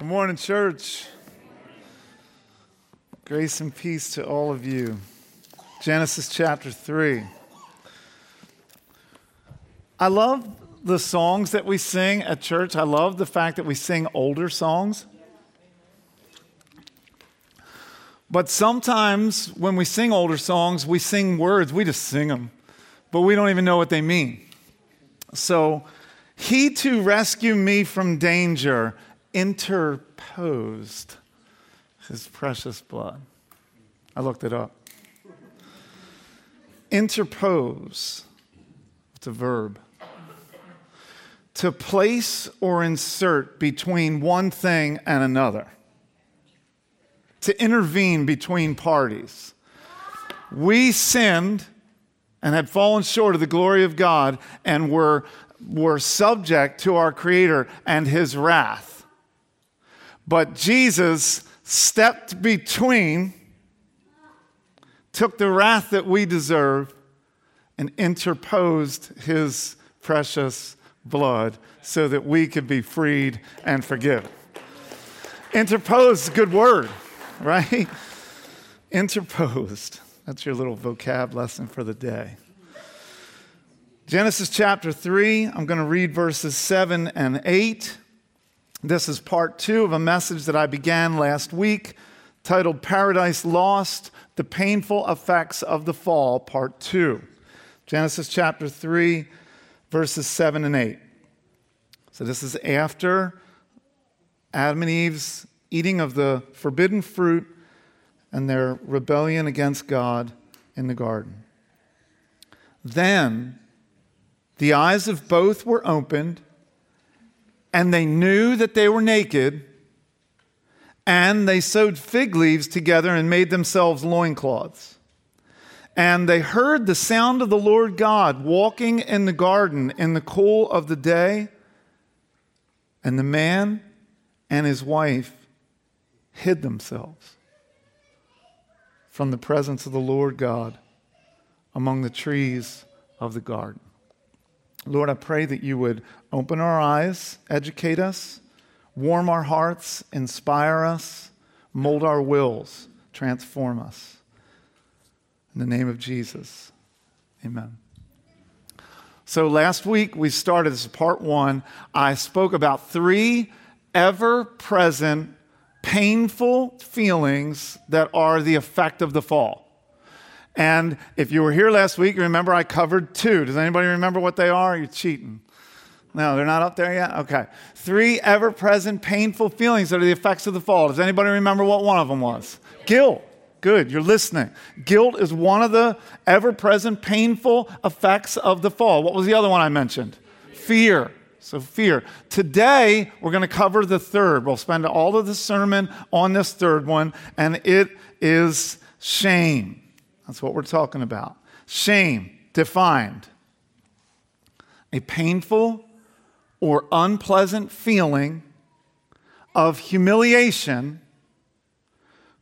Good morning, church. Grace and peace to all of you. Genesis chapter 3. I love the songs that we sing at church. I love the fact that we sing older songs. But sometimes when we sing older songs, we sing words, we just sing them, but we don't even know what they mean. So, he to rescue me from danger interposed his precious blood. I looked it up. Interpose, it's a verb. To place or insert between one thing and another, to intervene between parties. We sinned and had fallen short of the glory of God and were, were subject to our Creator and His wrath. But Jesus stepped between, took the wrath that we deserve, and interposed His precious blood so that we could be freed and forgiven. Interposed good word, right? Interposed. That's your little vocab lesson for the day. Genesis chapter 3, I'm going to read verses 7 and 8. This is part two of a message that I began last week titled Paradise Lost The Painful Effects of the Fall, part two. Genesis chapter 3, verses 7 and 8. So this is after Adam and Eve's eating of the forbidden fruit and their rebellion against God in the garden. Then the eyes of both were opened, and they knew that they were naked, and they sewed fig leaves together and made themselves loincloths. And they heard the sound of the Lord God walking in the garden in the cool of the day, and the man and his wife hid themselves from the presence of the Lord God among the trees of the garden. Lord, I pray that you would open our eyes, educate us, warm our hearts, inspire us, mold our wills, transform us. In the name of Jesus, amen. So last week we started, this is part one. I spoke about three ever present painful feelings that are the effect of the fall. And if you were here last week, remember I covered two. Does anybody remember what they are? You're cheating. No, they're not up there yet? Okay. Three ever present painful feelings that are the effects of the fall. Does anybody remember what one of them was? Guilt. Good, you're listening. Guilt is one of the ever present painful effects of the fall. What was the other one I mentioned? Fear. So, fear. Today, we're going to cover the third. We'll spend all of the sermon on this third one, and it is shame. That's what we're talking about. Shame, defined a painful or unpleasant feeling of humiliation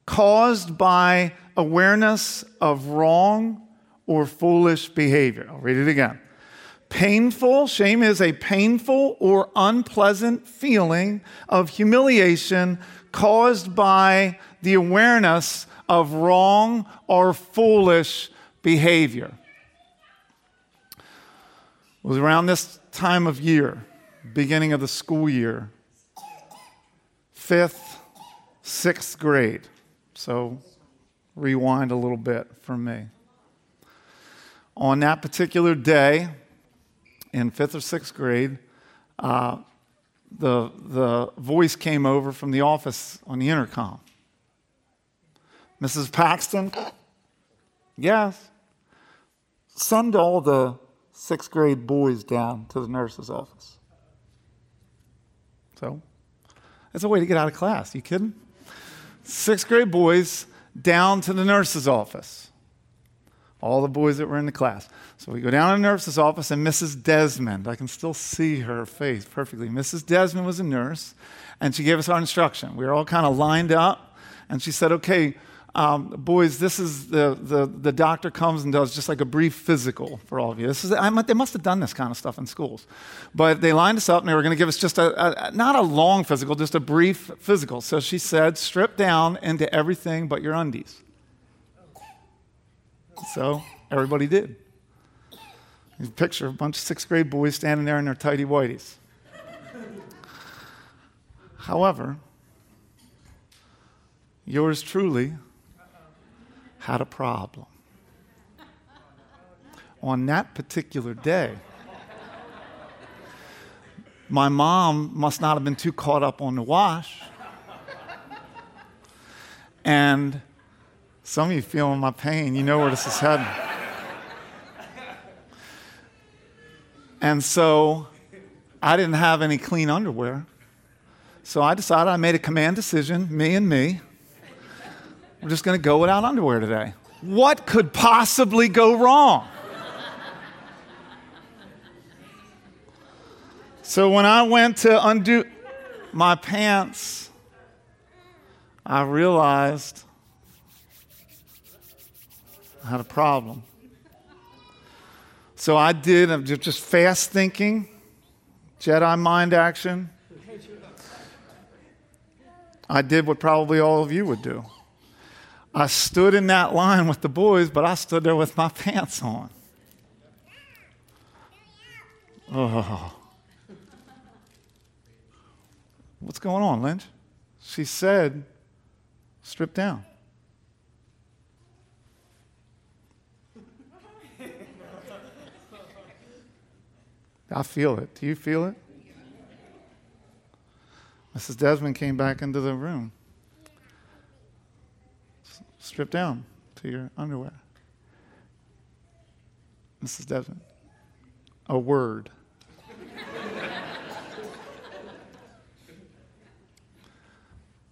caused by awareness of wrong or foolish behavior. I'll read it again painful, shame is a painful or unpleasant feeling of humiliation caused by the awareness of wrong or foolish behavior. It was around this time of year, beginning of the school year, fifth, sixth grade. So rewind a little bit for me. On that particular day, in fifth or sixth grade, uh, the, the voice came over from the office on the intercom. Mrs. Paxton? Yes. Send all the sixth grade boys down to the nurse's office. So, that's a way to get out of class. You kidding? Sixth grade boys down to the nurse's office. All the boys that were in the class. So we go down to the nurse's office, and Mrs. Desmond, I can still see her face perfectly. Mrs. Desmond was a nurse, and she gave us our instruction. We were all kind of lined up, and she said, Okay, um, boys, this is the, the, the doctor comes and does just like a brief physical for all of you. This is, I, they must have done this kind of stuff in schools. But they lined us up and they were going to give us just a, a, not a long physical, just a brief physical. So she said, strip down into everything but your undies. So everybody did. You picture a bunch of sixth grade boys standing there in their tidy whities. However, yours truly had a problem. On that particular day, my mom must not have been too caught up on the wash. And some of you feeling my pain, you know where this is heading. And so I didn't have any clean underwear. So I decided I made a command decision, me and me. We're just going to go without underwear today. What could possibly go wrong? So when I went to undo my pants, I realized I had a problem. So I did just fast thinking, Jedi mind action. I did what probably all of you would do. I stood in that line with the boys, but I stood there with my pants on. Oh. What's going on, Lynch? She said, strip down. I feel it. Do you feel it? Mrs. Desmond came back into the room. Strip down to your underwear. Mrs. Desmond, a word.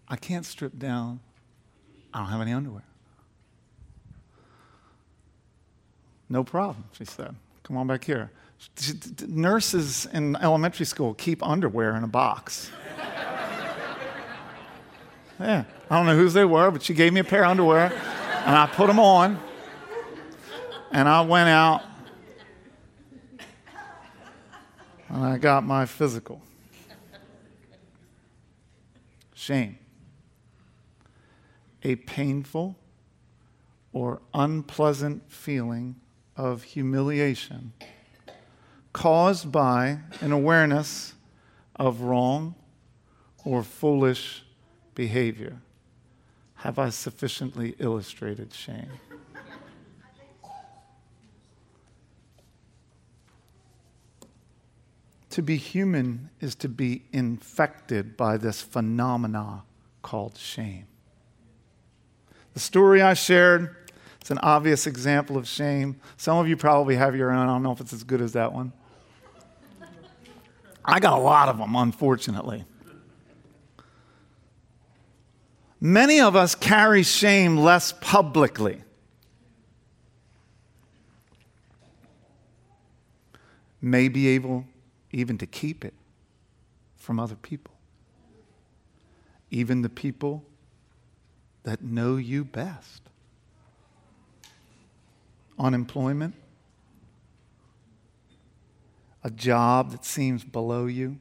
I can't strip down. I don't have any underwear. No problem, she said. Come on back here. Nurses in elementary school keep underwear in a box. Yeah, I don't know whose they were, but she gave me a pair of underwear, and I put them on, and I went out, and I got my physical. Shame. A painful or unpleasant feeling of humiliation caused by an awareness of wrong or foolish behavior? Have I sufficiently illustrated shame? to be human is to be infected by this phenomena called shame. The story I shared, it's an obvious example of shame. Some of you probably have your own. I don't know if it's as good as that one. I got a lot of them, unfortunately. Many of us carry shame less publicly. May be able even to keep it from other people, even the people that know you best. Unemployment, a job that seems below you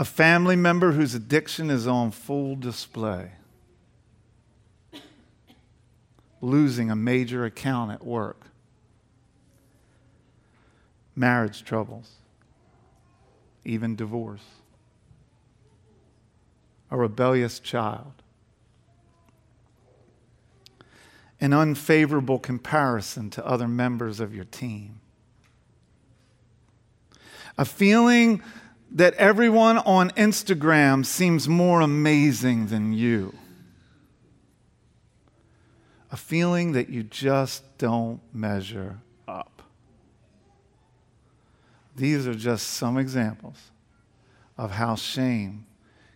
a family member whose addiction is on full display, losing a major account at work, marriage troubles, even divorce, a rebellious child, an unfavorable comparison to other members of your team, a feeling that everyone on Instagram seems more amazing than you. A feeling that you just don't measure up. These are just some examples of how shame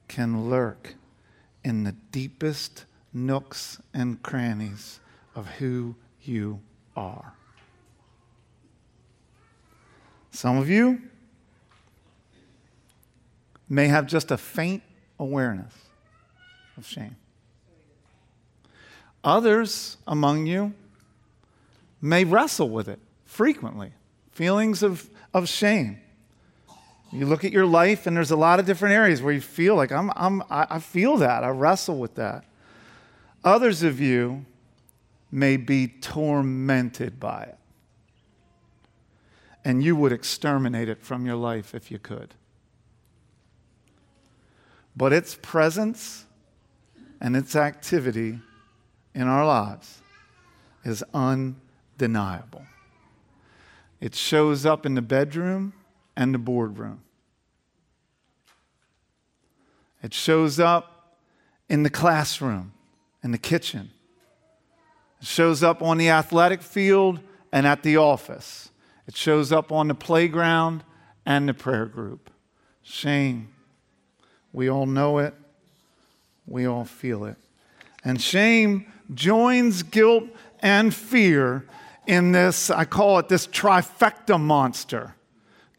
can lurk in the deepest nooks and crannies of who you are. Some of you may have just a faint awareness of shame. Others among you may wrestle with it frequently, feelings of, of shame. You look at your life, and there's a lot of different areas where you feel like, I'm, I'm, I feel that. I wrestle with that. Others of you may be tormented by it. And you would exterminate it from your life if you could. But its presence and its activity in our lives is undeniable. It shows up in the bedroom and the boardroom. It shows up in the classroom, in the kitchen. It shows up on the athletic field and at the office. It shows up on the playground and the prayer group. Shame. We all know it. We all feel it. And shame joins guilt and fear in this, I call it this trifecta monster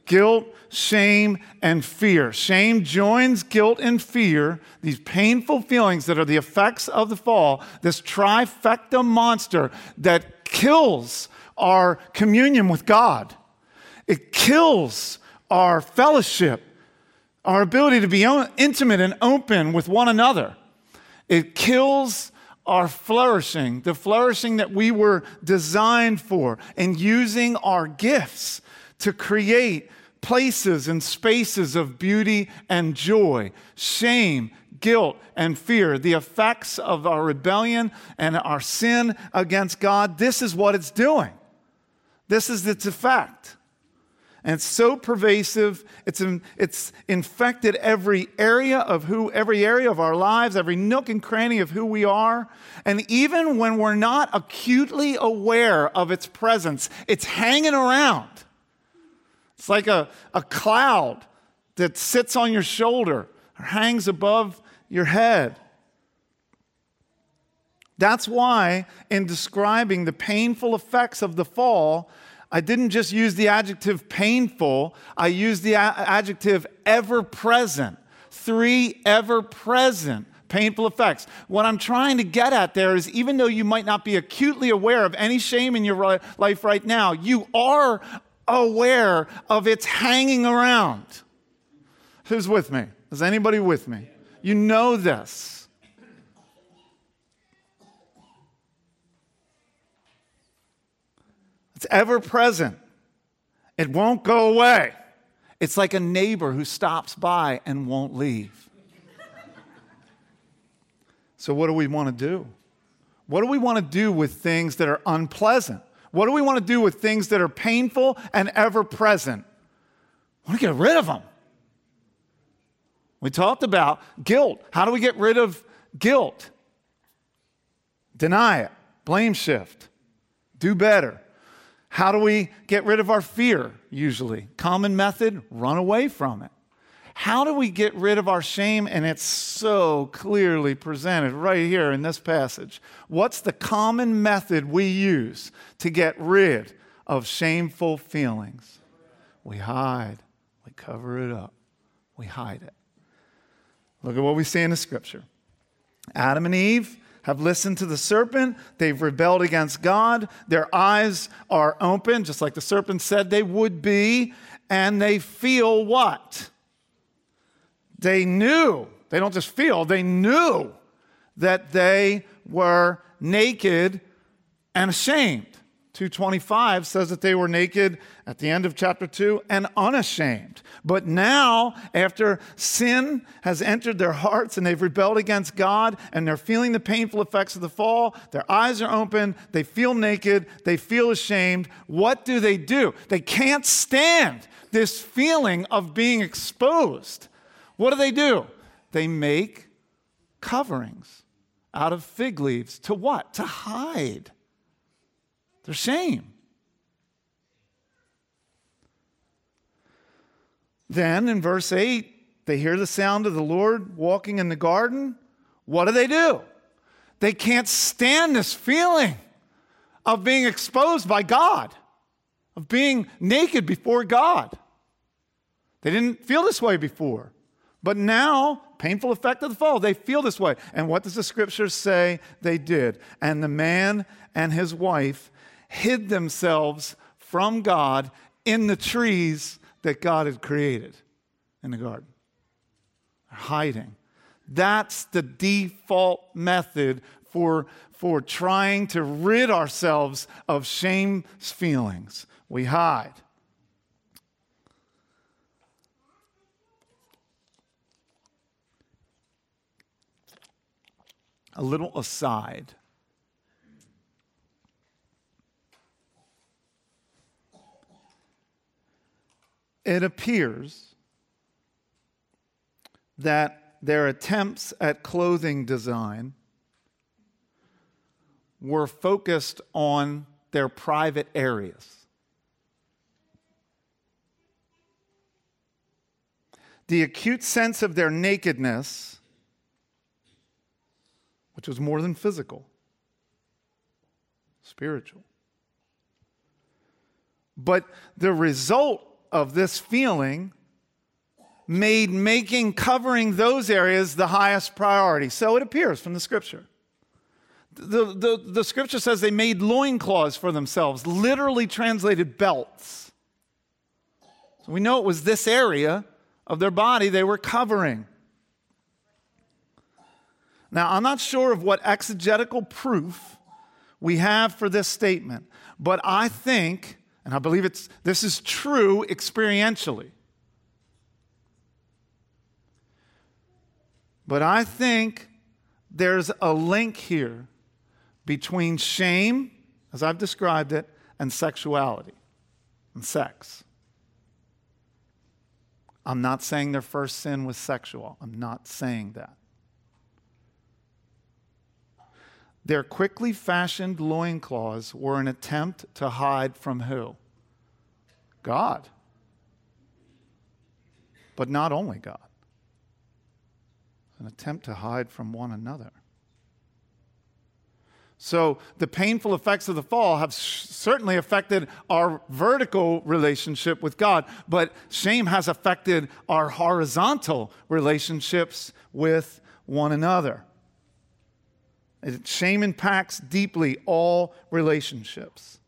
guilt, shame, and fear. Shame joins guilt and fear, these painful feelings that are the effects of the fall, this trifecta monster that kills our communion with God. It kills our fellowship, our ability to be intimate and open with one another. It kills our flourishing, the flourishing that we were designed for, and using our gifts to create places and spaces of beauty and joy, shame, guilt, and fear, the effects of our rebellion and our sin against God. This is what it's doing. This is its effect. And it's so pervasive, it's, in, it's infected every area of who, every area of our lives, every nook and cranny of who we are. And even when we're not acutely aware of its presence, it's hanging around. It's like a, a cloud that sits on your shoulder or hangs above your head. That's why, in describing the painful effects of the fall, I didn't just use the adjective painful, I used the a- adjective ever present. Three ever present painful effects. What I'm trying to get at there is even though you might not be acutely aware of any shame in your life right now, you are aware of its hanging around. Who's with me? Is anybody with me? You know this. It's ever present. It won't go away. It's like a neighbor who stops by and won't leave. So, what do we want to do? What do we want to do with things that are unpleasant? What do we want to do with things that are painful and ever present? We want to get rid of them. We talked about guilt. How do we get rid of guilt? Deny it, blame shift, do better. How do we get rid of our fear, usually? Common method run away from it. How do we get rid of our shame? And it's so clearly presented right here in this passage. What's the common method we use to get rid of shameful feelings? We hide, we cover it up, we hide it. Look at what we see in the scripture Adam and Eve have listened to the serpent. They've rebelled against God. Their eyes are open, just like the serpent said they would be. And they feel what? They knew, they don't just feel, they knew that they were naked and ashamed. 225 says that they were naked at the end of chapter 2 and unashamed. But now, after sin has entered their hearts and they've rebelled against God and they're feeling the painful effects of the fall, their eyes are open, they feel naked, they feel ashamed. What do they do? They can't stand this feeling of being exposed. What do they do? They make coverings out of fig leaves to what? To hide their shame. Then in verse 8, they hear the sound of the Lord walking in the garden. What do they do? They can't stand this feeling of being exposed by God, of being naked before God. They didn't feel this way before. But now, painful effect of the fall, they feel this way. And what does the scripture say they did? And the man and his wife hid themselves from God in the trees that God had created in the garden. They're hiding. That's the default method for, for trying to rid ourselves of shame feelings. We hide. a little aside. It appears that their attempts at clothing design were focused on their private areas. The acute sense of their nakedness which was more than physical, spiritual. But the result of this feeling made making covering those areas the highest priority. So it appears from the scripture. The, the, the scripture says they made loincloths for themselves, literally translated belts. So we know it was this area of their body they were covering. Now, I'm not sure of what exegetical proof we have for this statement, but I think, and I believe it's, this is true experientially. But I think there's a link here between shame, as I've described it, and sexuality and sex. I'm not saying their first sin was sexual. I'm not saying that. Their quickly fashioned loincloths were an attempt to hide from who? God. But not only God, an attempt to hide from one another. So, the painful effects of the fall have certainly affected our vertical relationship with God, but shame has affected our horizontal relationships with one another. Shame impacts deeply all relationships.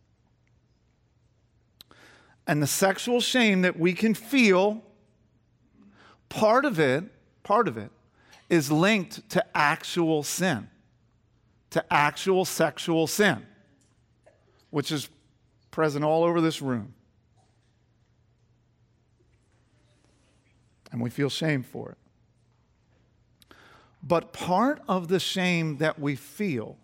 And the sexual shame that we can feel, part of it, part of it, is linked to actual sin, to actual sexual sin, which is present all over this room. And we feel shame for it. But part of the shame that we feel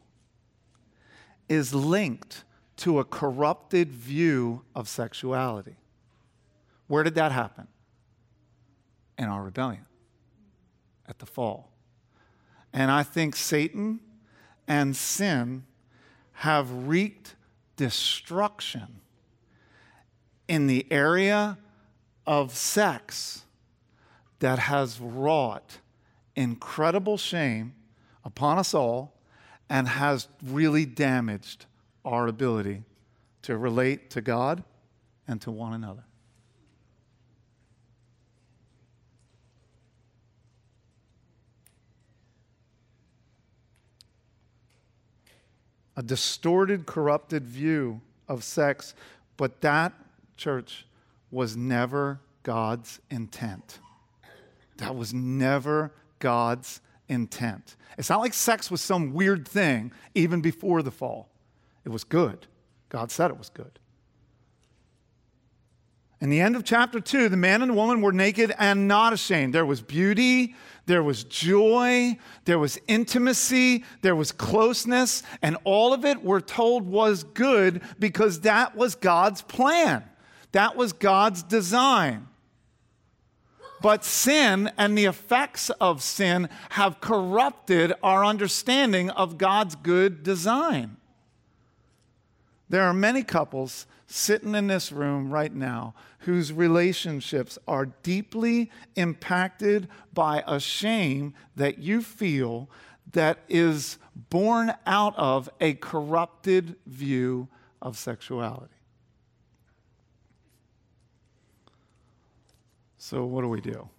is linked to a corrupted view of sexuality. Where did that happen? In our rebellion, at the fall. And I think Satan and sin have wreaked destruction in the area of sex that has wrought incredible shame upon us all and has really damaged our ability to relate to God and to one another. A distorted, corrupted view of sex, but that, church, was never God's intent. That was never God's intent. It's not like sex was some weird thing even before the fall. It was good. God said it was good. In the end of chapter 2, the man and the woman were naked and not ashamed. There was beauty, there was joy, there was intimacy, there was closeness, and all of it we're told was good because that was God's plan. That was God's design. But sin and the effects of sin have corrupted our understanding of God's good design. There are many couples sitting in this room right now whose relationships are deeply impacted by a shame that you feel that is born out of a corrupted view of sexuality. So, what do we do?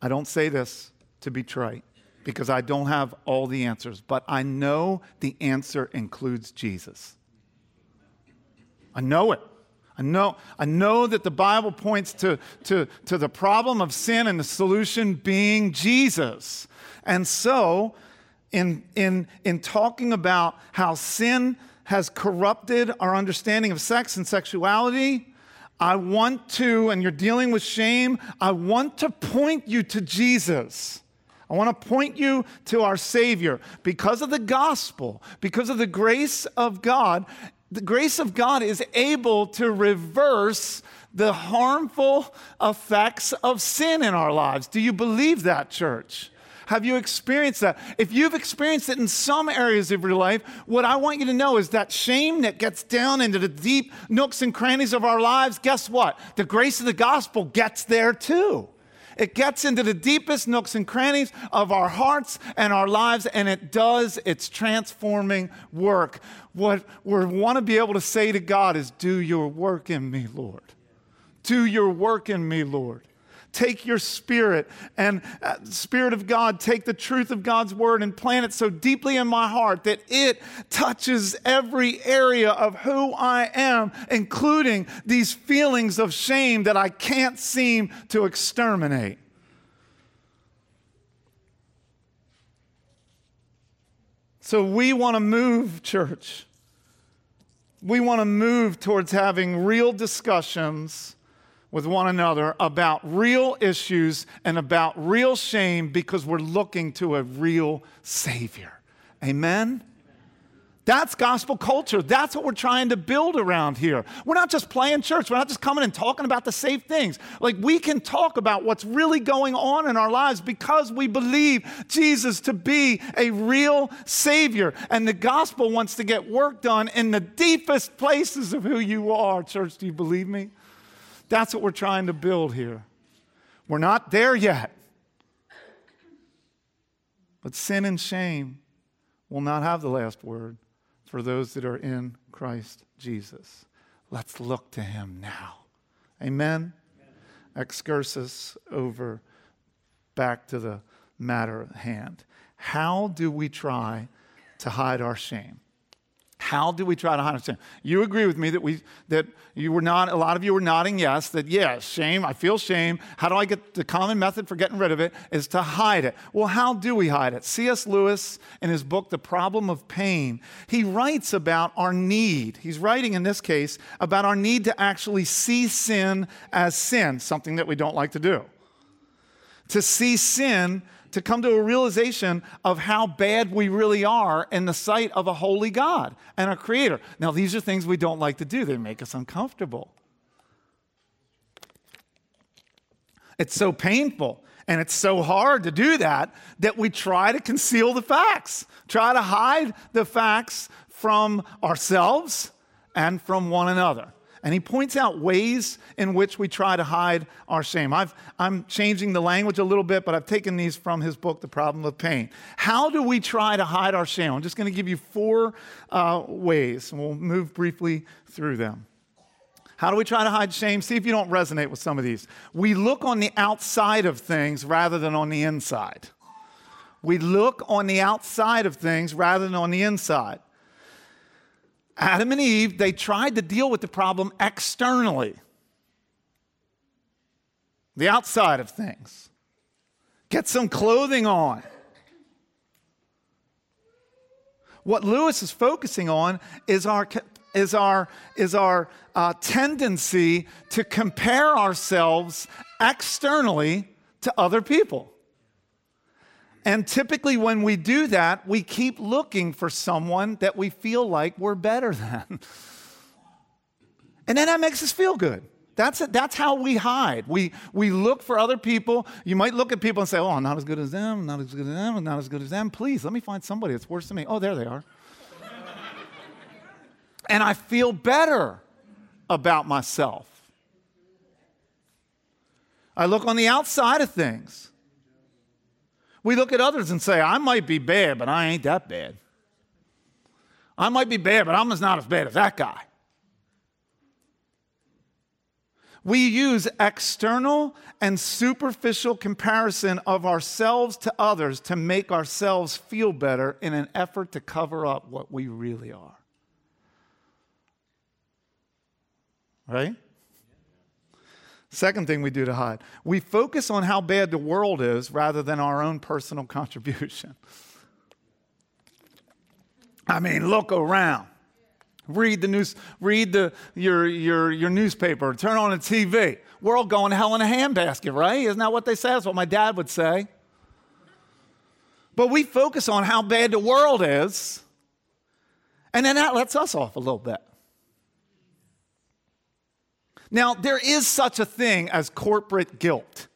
I don't say this to be trite because I don't have all the answers, but I know the answer includes Jesus. I know it. I know, I know that the Bible points to, to, to the problem of sin and the solution being Jesus. And so, in, in, in talking about how sin has corrupted our understanding of sex and sexuality, I want to, and you're dealing with shame, I want to point you to Jesus. I want to point you to our Savior. Because of the gospel, because of the grace of God, the grace of God is able to reverse the harmful effects of sin in our lives. Do you believe that, church? Have you experienced that? If you've experienced it in some areas of your life, what I want you to know is that shame that gets down into the deep nooks and crannies of our lives, guess what? The grace of the gospel gets there too. It gets into the deepest nooks and crannies of our hearts and our lives, and it does its transforming work. What we want to be able to say to God is, Do your work in me, Lord. Do your work in me, Lord take your spirit and uh, spirit of god take the truth of god's word and plant it so deeply in my heart that it touches every area of who i am including these feelings of shame that i can't seem to exterminate. So we want to move church. We want to move towards having real discussions with one another about real issues and about real shame because we're looking to a real Savior. Amen? That's gospel culture. That's what we're trying to build around here. We're not just playing church. We're not just coming and talking about the safe things. Like we can talk about what's really going on in our lives because we believe Jesus to be a real Savior. And the gospel wants to get work done in the deepest places of who you are. Church, do you believe me? That's what we're trying to build here. We're not there yet. But sin and shame will not have the last word for those that are in Christ Jesus. Let's look to him now. Amen. Amen. Excursus over back to the matter at hand. How do we try to hide our shame? How do we try to understand? You agree with me that we that you were not a lot of you were nodding yes that yes shame I feel shame. How do I get the common method for getting rid of it is to hide it. Well, how do we hide it? C.S. Lewis in his book The Problem of Pain he writes about our need. He's writing in this case about our need to actually see sin as sin, something that we don't like to do. To see sin to come to a realization of how bad we really are in the sight of a holy God and a creator. Now, these are things we don't like to do, they make us uncomfortable. It's so painful and it's so hard to do that that we try to conceal the facts, try to hide the facts from ourselves and from one another. And he points out ways in which we try to hide our shame. i am changing the language a little bit, but I've taken these from his book, The Problem of Pain. How do we try to hide our shame? I'm just going to give you four uh, ways, and we'll move briefly through them. How do we try to hide shame? See if you don't resonate with some of these. We look on the outside of things rather than on the inside. We look on the outside of things rather than on the inside. Adam and Eve, they tried to deal with the problem externally, the outside of things. Get some clothing on. What Lewis is focusing on is our, is our, is our uh, tendency to compare ourselves externally to other people. And typically, when we do that, we keep looking for someone that we feel like we're better than. and then that makes us feel good. That's. That's how we hide. We, we look for other people. You might look at people and say, Oh, I'm not as good as them, not as good as them, not as good as them. Please, let me find somebody that's worse than me. Oh, there they are. and I feel better about myself. I look on the outside of things. We look at others and say, I might be bad, but I ain't that bad. I might be bad, but I'm not as bad as that guy. We use external and superficial comparison of ourselves to others to make ourselves feel better in an effort to cover up what we really are. Right? Second thing we do to hide, we focus on how bad the world is rather than our own personal contribution. I mean, look around. Read the news, read the, your, your, your newspaper, turn on the TV. All going to hell in a handbasket, right? Isn't that what they say? That's what my dad would say. But we focus on how bad the world is, and then that lets us off a little bit. Now, there is such a thing as corporate guilt,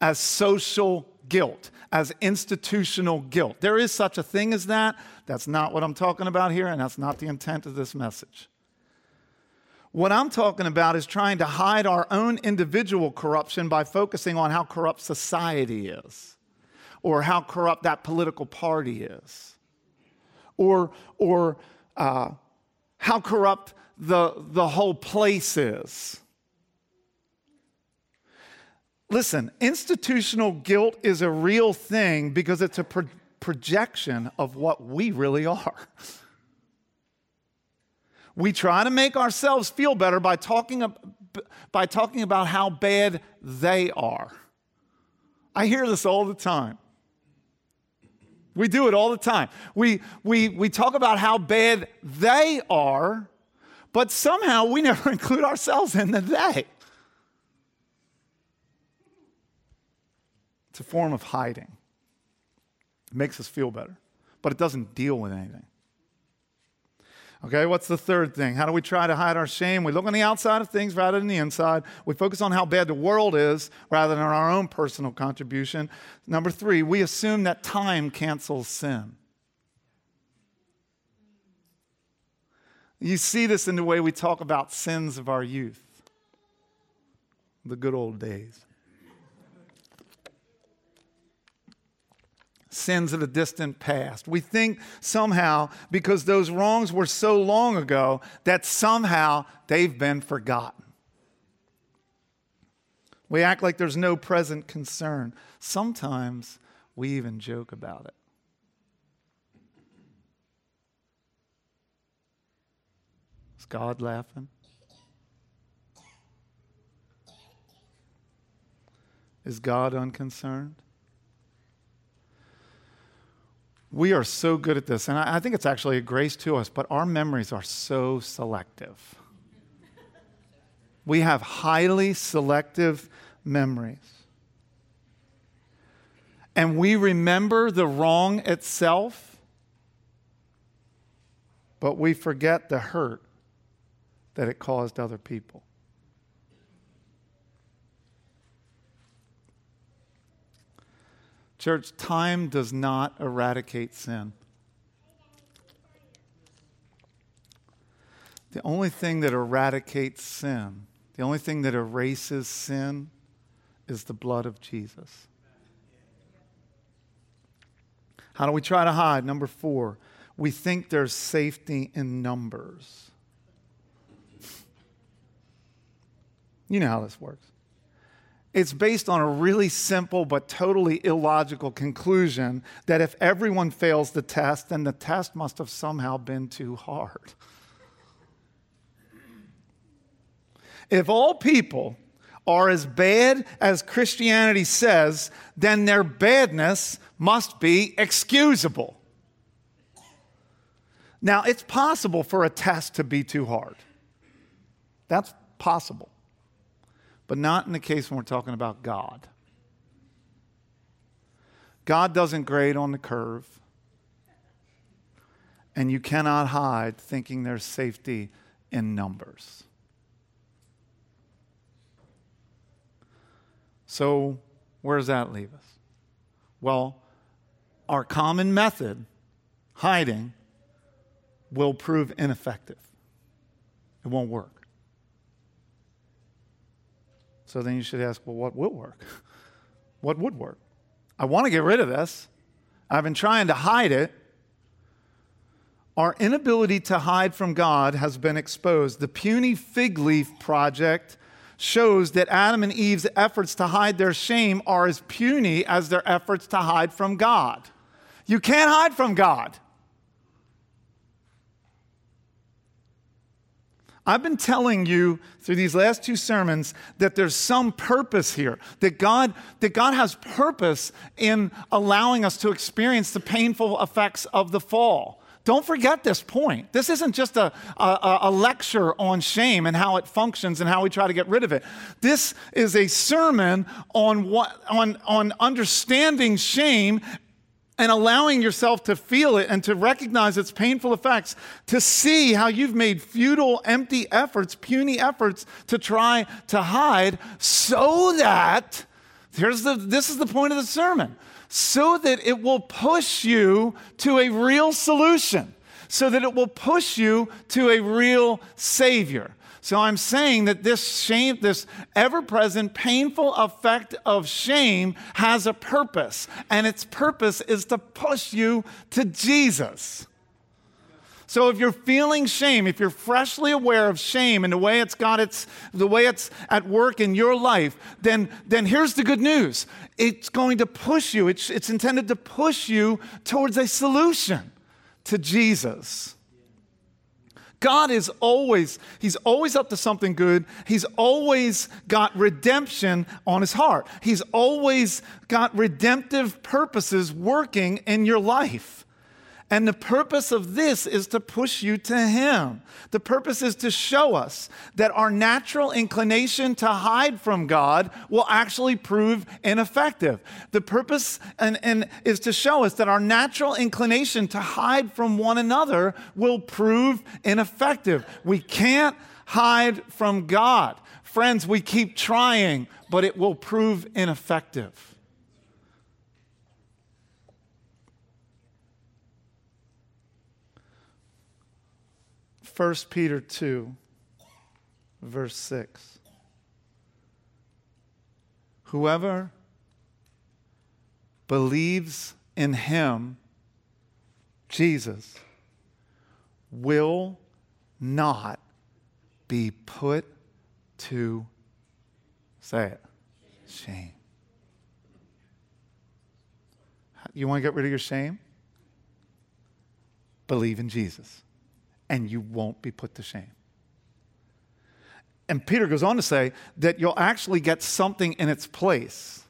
as social guilt, as institutional guilt. There is such a thing as that. That's not what I'm talking about here, and that's not the intent of this message. What I'm talking about is trying to hide our own individual corruption by focusing on how corrupt society is, or how corrupt that political party is, or, or uh, how corrupt the, the whole place is. Listen, institutional guilt is a real thing because it's a pro- projection of what we really are. We try to make ourselves feel better by talking, by talking about how bad they are. I hear this all the time. We do it all the time. We, we, we talk about how bad they are, but somehow we never include ourselves in the they. It's a form of hiding. It makes us feel better, but it doesn't deal with anything. Okay, what's the third thing? How do we try to hide our shame? We look on the outside of things rather than the inside. We focus on how bad the world is rather than our own personal contribution. Number three, we assume that time cancels sin. You see this in the way we talk about sins of our youth, the good old days. sins of the distant past. We think somehow, because those wrongs were so long ago, that somehow they've been forgotten. We act like there's no present concern. Sometimes we even joke about it. Is God laughing? Is God unconcerned? We are so good at this, and I, think it's actually a grace to us, but our memories are so selective. We have highly selective memories. And we remember the wrong itself, but we forget the hurt that it caused other people. Church, time does not eradicate sin. The only thing that eradicates sin, the only thing that erases sin, is the blood of Jesus. How do we try to hide? Number four, we think there's safety in numbers. You know how this works. It's based on a really simple but totally illogical conclusion that if everyone fails the test, then the test must have somehow been too hard. If all people are as bad as Christianity says, then their badness must be excusable. Now, it's possible for a test to be too hard. That's possible but not in the case when we're talking about God. God doesn't grade on the curve, and you cannot hide thinking there's safety in numbers. So, where does that leave us? Well, our common method, hiding, will prove ineffective. It won't work. So then you should ask, well, what will work? what would work? I want to get rid of this. I've been trying to hide it. Our inability to hide from God has been exposed. The puny fig leaf project shows that Adam and Eve's efforts to hide their shame are as puny as their efforts to hide from God. You can't hide from God. I've been telling you through these last two sermons that there's some purpose here, that God, that God has purpose in allowing us to experience the painful effects of the fall. Don't forget this point. This isn't just a, a, a, lecture on shame and how it functions and how we try to get rid of it. This is a sermon on, what, on, on understanding shame and allowing yourself to feel it and to recognize its painful effects, to see how you've made futile, empty efforts, puny efforts to try to hide, so that, here's the, this is the point of the sermon, so that it will push you to a real solution, so that it will push you to a real Savior. So I'm saying that this shame, this ever present painful effect of shame has a purpose, and its purpose is to push you to Jesus. So if you're feeling shame, if you're freshly aware of shame and the way it's got its the way it's at work in your life, then then here's the good news. It's going to push you. It's, it's intended to push you towards a solution to Jesus. God is always, He's always up to something good. He's always got redemption on His heart. He's always got redemptive purposes working in your life. And the purpose of this is to push you to Him. The purpose is to show us that our natural inclination to hide from God will actually prove ineffective. The purpose and, and is to show us that our natural inclination to hide from one another will prove ineffective. We can't hide from God. Friends, we keep trying, but it will prove ineffective. 1 Peter 2, verse 6. Whoever believes in him, Jesus, will not be put to, say it, shame. You want to get rid of your shame? Believe in Jesus and you won't be put to shame. And Peter goes on to say that you'll actually get something in its place.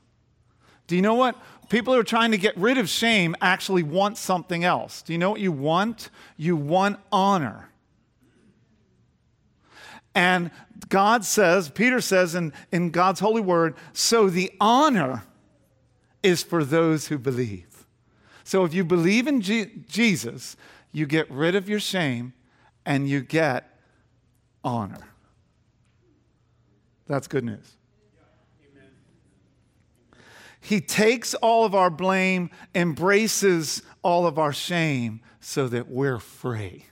Do you know what? People who are trying to get rid of shame actually want something else. Do you know what you want? You want honor. And God says, Peter says in, in God's holy word, so the honor is for those who believe. So if you believe in G- Jesus, you get rid of your shame and you get honor. That's good news. He takes all of our blame, embraces all of our shame so that we're free.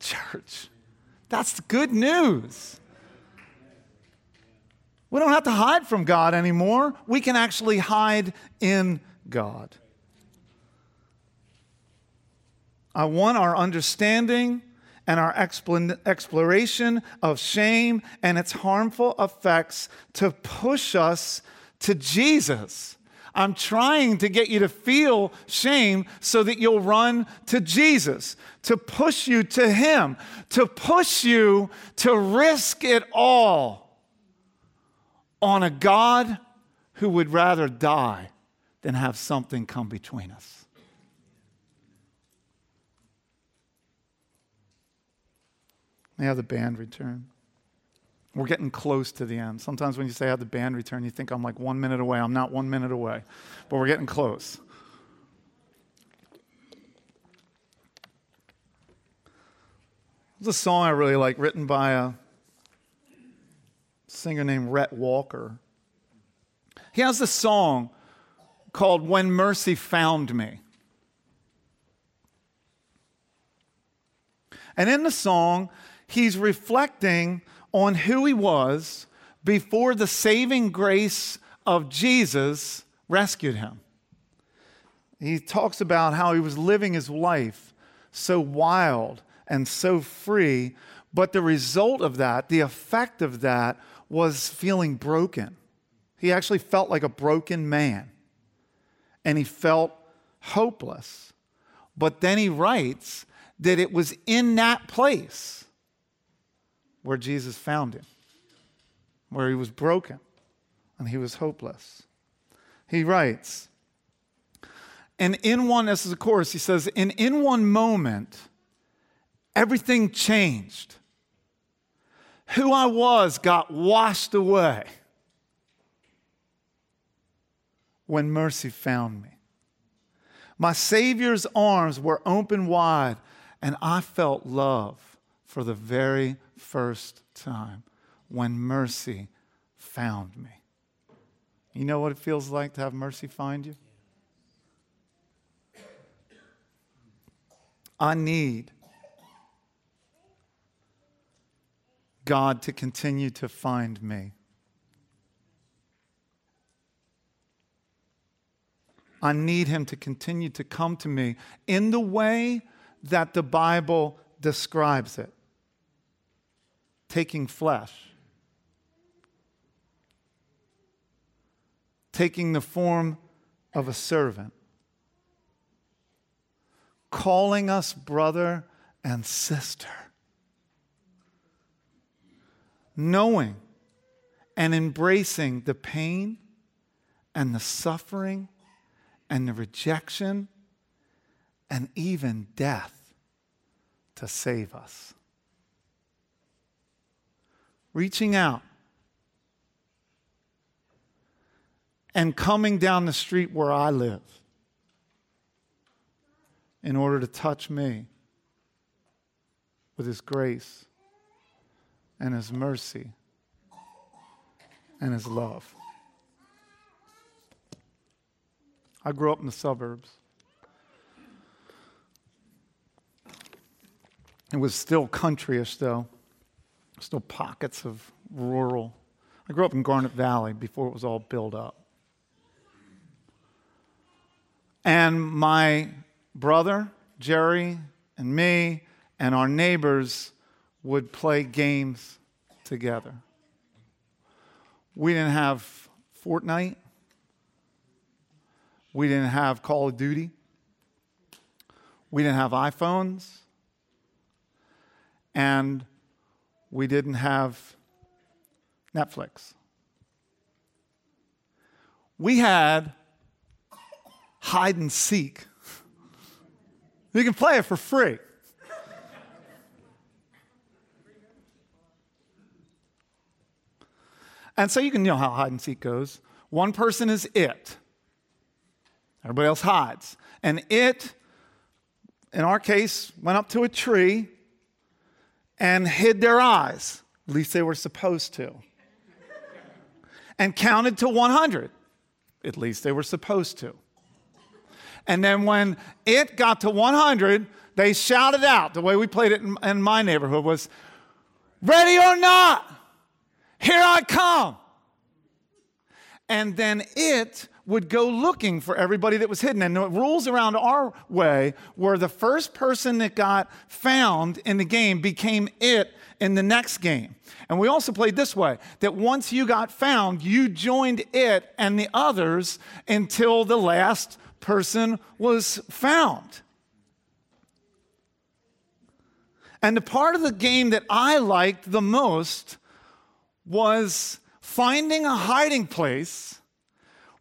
Church, that's good news. We don't have to hide from God anymore. We can actually hide in God. I want our understanding and our exploration of shame and its harmful effects to push us to Jesus. I'm trying to get you to feel shame so that you'll run to Jesus, to push you to Him, to push you to risk it all on a God who would rather die than have something come between us. May have the band return. We're getting close to the end. Sometimes when you say have the band return, you think I'm like one minute away. I'm not one minute away, but we're getting close. There's a song I really like written by a singer named Rhett Walker. He has a song called When Mercy Found Me. And in the song, he's reflecting on who he was before the saving grace of Jesus rescued him. He talks about how he was living his life so wild and so free, But the result of that, the effect of that, was feeling broken. He actually felt like a broken man. And he felt hopeless. But then he writes that it was in that place where Jesus found him, where he was broken and he was hopeless. He writes, and in one, this is a chorus, he says, and in one moment, everything changed. Who I was got washed away when mercy found me. My Savior's arms were open wide, and I felt love for the very first time when mercy found me. You know what it feels like to have mercy find you? I need God to continue to find me. I need Him to continue to come to me in the way that the Bible describes it taking flesh, taking the form of a servant, calling us brother and sister, knowing and embracing the pain and the suffering and the rejection and even death to save us. Reaching out and coming down the street where I live in order to touch me with His grace and His mercy and His love. I grew up in the suburbs. It was still countryish, though, still pockets of rural. I grew up in Garnet Valley before it was all built up. And my brother, Jerry, and me, and our neighbors would play games together. We didn't have Fortnite. We didn't have Call of Duty. We didn't have iPhones. And we didn't have Netflix. We had hide and seek. You can play it for free. And so you can know how hide and seek goes. One person is it. Everybody else hides. And it, in our case, went up to a tree and hid their eyes. At least they were supposed to. and counted to 100. At least they were supposed to. And then when it got to 100, they shouted out. The way we played it in, in my neighborhood was, Ready or not, here I come. And then it would go looking for everybody that was hidden. And the rules around our way were the first person that got found in the game became it in the next game. And we also played this way that once you got found, you joined it and the others until the last person was found. And the part of the game that I liked the most was finding a hiding place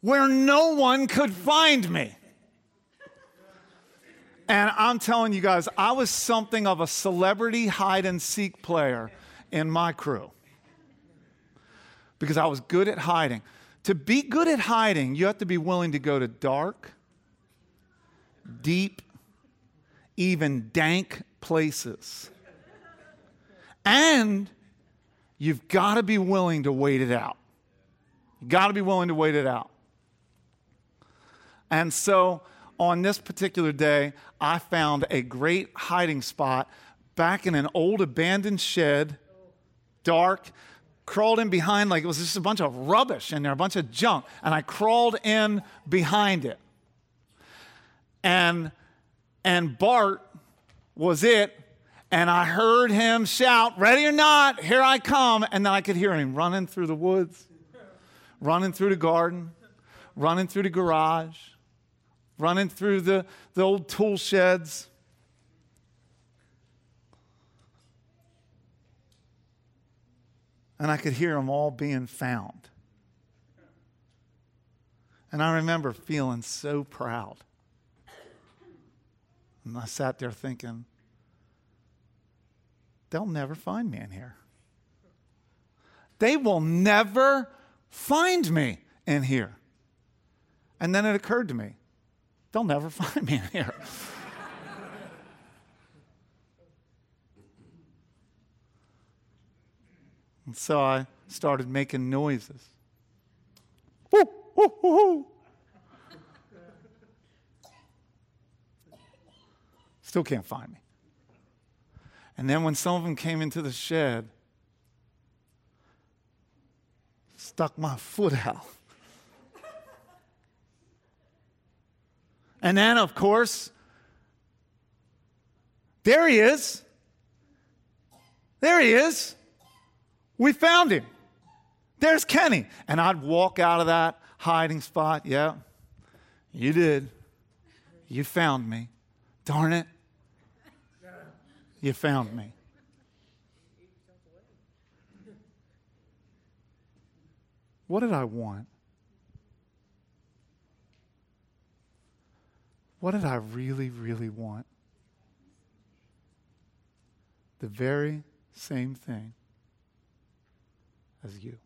where no one could find me. And I'm telling you guys, I was something of a celebrity hide and seek player in my crew because I was good at hiding. To be good at hiding, you have to be willing to go to dark, deep, even dank places. And you've got to be willing to wait it out. You've got to be willing to wait it out. And so on this particular day, I found a great hiding spot back in an old abandoned shed, dark, crawled in behind like it was just a bunch of rubbish in there, a bunch of junk. And I crawled in behind it. And, and Bart was it, And I heard him shout, Ready or not, here I come. And then I could hear him running through the woods, running through the garden, running through the garage, running through the, the old tool sheds. And I could hear them all being found. And I remember feeling so proud. And I sat there thinking, they'll never find me in here. They will never find me in here. And then it occurred to me, they'll never find me in here. and so I started making noises. Woo, woo, woo, woo. Still can't find me. And then when some of them came into the shed, stuck my foot out. And then, of course, there he is. There he is. We found him. There's Kenny. And I'd walk out of that hiding spot. Yeah, you did. You found me. Darn it. You found me. What did I want? What did I really, really want? The very same thing as you.